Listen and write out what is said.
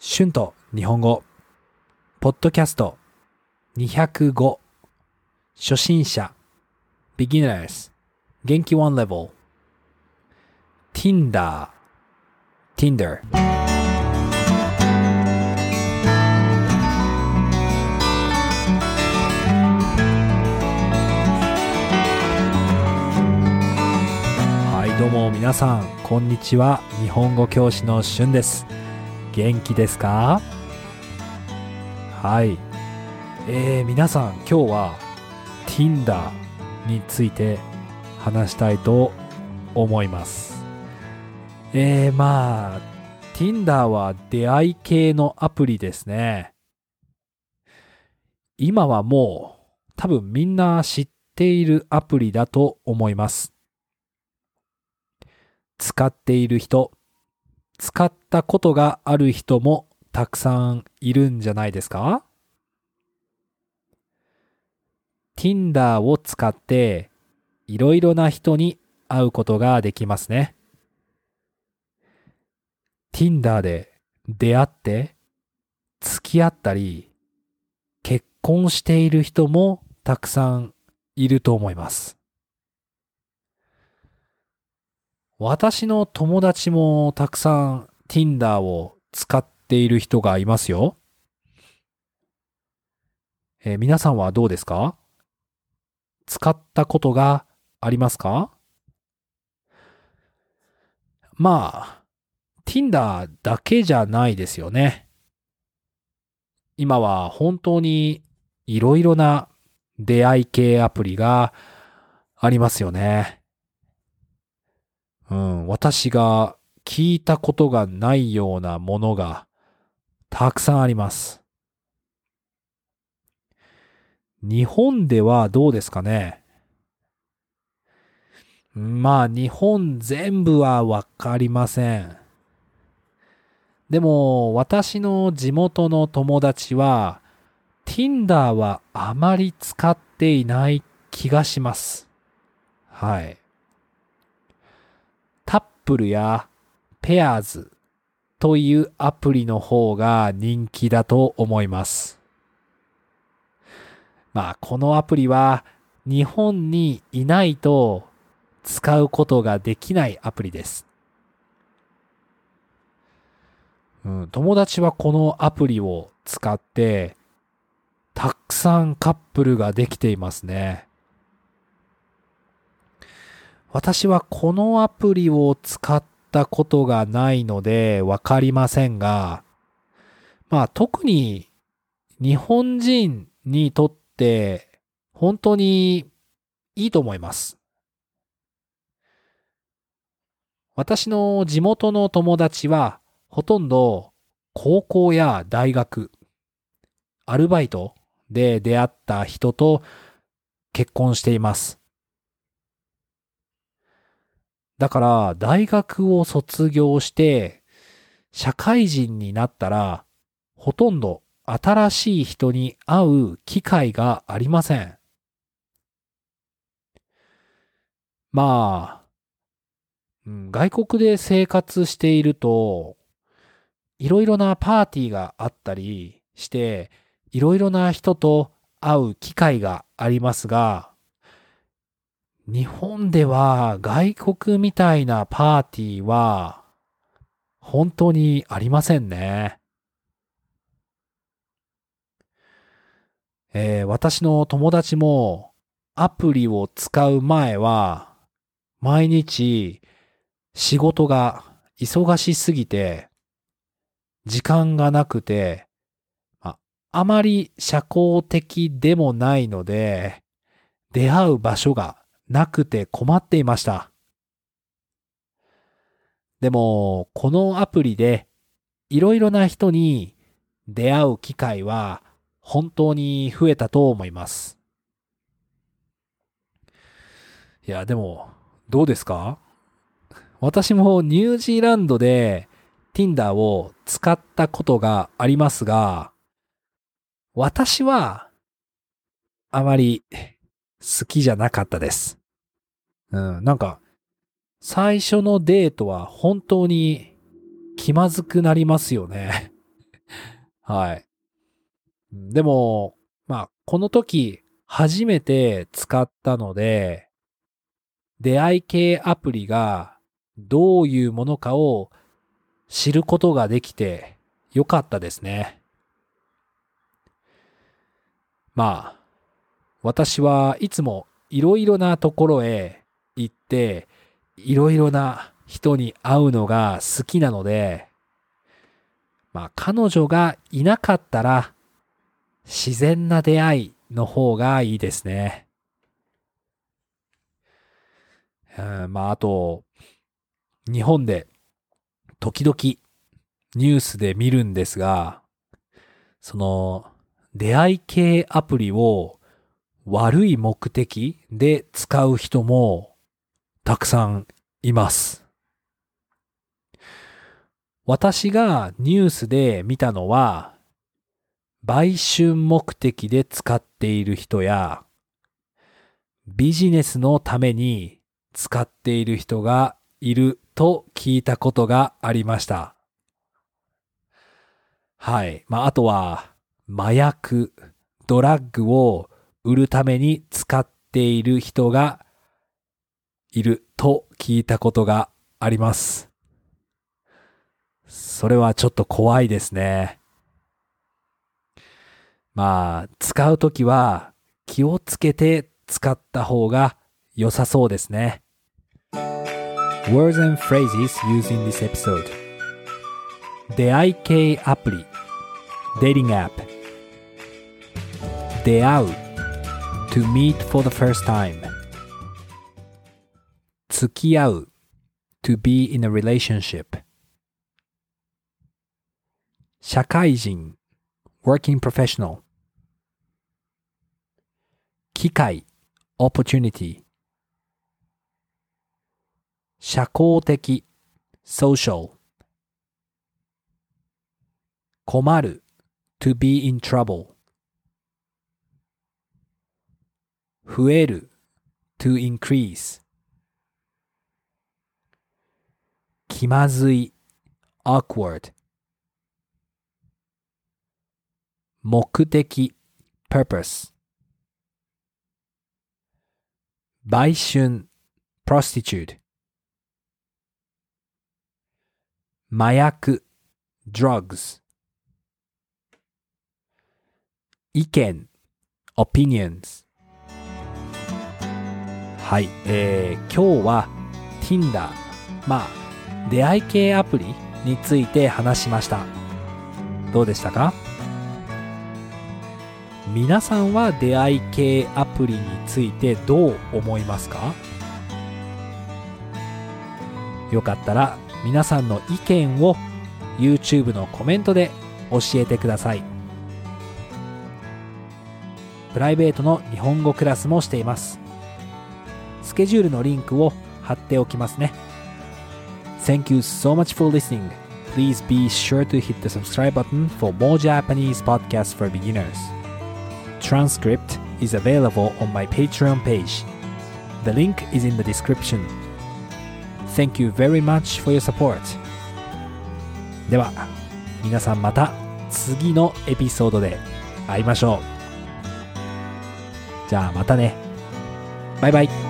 春と日本語、ポッドキャスト。205、初心者、beginners、元気 one level、Tinder、Tinder。はい、どうも皆さん、こんにちは。日本語教師の春です。元気ですか？はい。えー、皆さん、今日は Tinder について話したいと思います。えー、まあ、Tinder は出会い系のアプリですね。今はもう多分みんな知っているアプリだと思います。使っている人、使ったことがある人もたくさんいるんじゃないですか ?Tinder を使っていろいろな人に会うことができますね。Tinder で出会って付き合ったり結婚している人もたくさんいると思います。私の友達もたくさん Tinder を使っている人がいますよ。えー皆さんはどうですか？使ったことがありますか？まあ、Tinder だけじゃないですよね。今は本当にいろいろな出会い系アプリがありますよね。うん、私が聞いたことがないようなものがたくさんあります。日本ではどうですかね？まあ日本全部はわかりません。でも私の地元の友達は Tinder はあまり使っていない気がします。はい。ップルやペアーズというアプリの方が人気だと思います。まあ、このアプリは日本にいないと使うことができないアプリです。うん、友達はこのアプリを使ってたくさんカップルができていますね。私はこのアプリを使ったことがないのでわかりませんが、まあ特に日本人にとって本当にいいと思います。私の地元の友達はほとんど高校や大学、アルバイトで出会った人と結婚しています。だから大学を卒業して社会人になったらほとんど新しい人に会う機会がありません。まあ、外国で生活しているといろいろなパーティーがあったりしていろいろな人と会う機会がありますが、日本では外国みたいなパーティーは本当にありませんね。えー私の友達もアプリを使う前は毎日仕事が忙しすぎて時間がなくてああまり社交的でもないので出会う場所がなくて困っていました。でも、このアプリでいろいろな人に出会う機会は本当に増えたと思います。いや、でも、どうですか？私もニュージーランドで Tinder を使ったことがありますが、私はあまり好きじゃなかったです。うん、なんか、最初のデートは本当に気まずくなりますよね。はい。でも、まあ、この時、初めて使ったので、出会い系アプリがどういうものかを知ることができてよかったですね。まあ、私はいつもいろいろなところへ行って、いろいろな人に会うのが好きなので、まあ彼女がいなかったら自然な出会いの方がいいですね。まああと、日本で時々ニュースで見るんですが、その出会い系アプリを悪い目的で使う人もたくさんいます。私がニュースで見たのは、売春目的で使っている人や、ビジネスのために使っている人がいると聞いたことがありました。はい。まあ、あとは、麻薬、ドラッグを売るために使っている人がいると聞いたことがあります。それはちょっと怖いですね。まあ、使うときは気をつけて使った方が良さそうですね。Words and phrases used in this episode 出会い系アプリ Dating app 出会う To meet for the first time 付き合う To be in a relationship 社会人 working professional 機会 opportunity 社交的 social 困る to be in trouble 増える to increase 気まずい awkward 目的 purpose 売春 prostitute 麻薬 drugs 意見 opinions はい、えー、今日は Tinder まあ出会い系アプリについて話しました。どうでしたか？皆さんは出会い系アプリについてどう思いますか？よかったら皆さんの意見を YouTube のコメントで教えてください。プライベートの日本語クラスもしています。ケジュールのリンクを貼っておきますね Thank you so much for listening Please be sure to hit the subscribe button for more Japanese podcasts for beginners transcript is available on my Patreon page. The link is in the description. Thank you very much for your support. では、皆さんまた次のエピソードで会いましょう。じゃあまたね。バイバイ。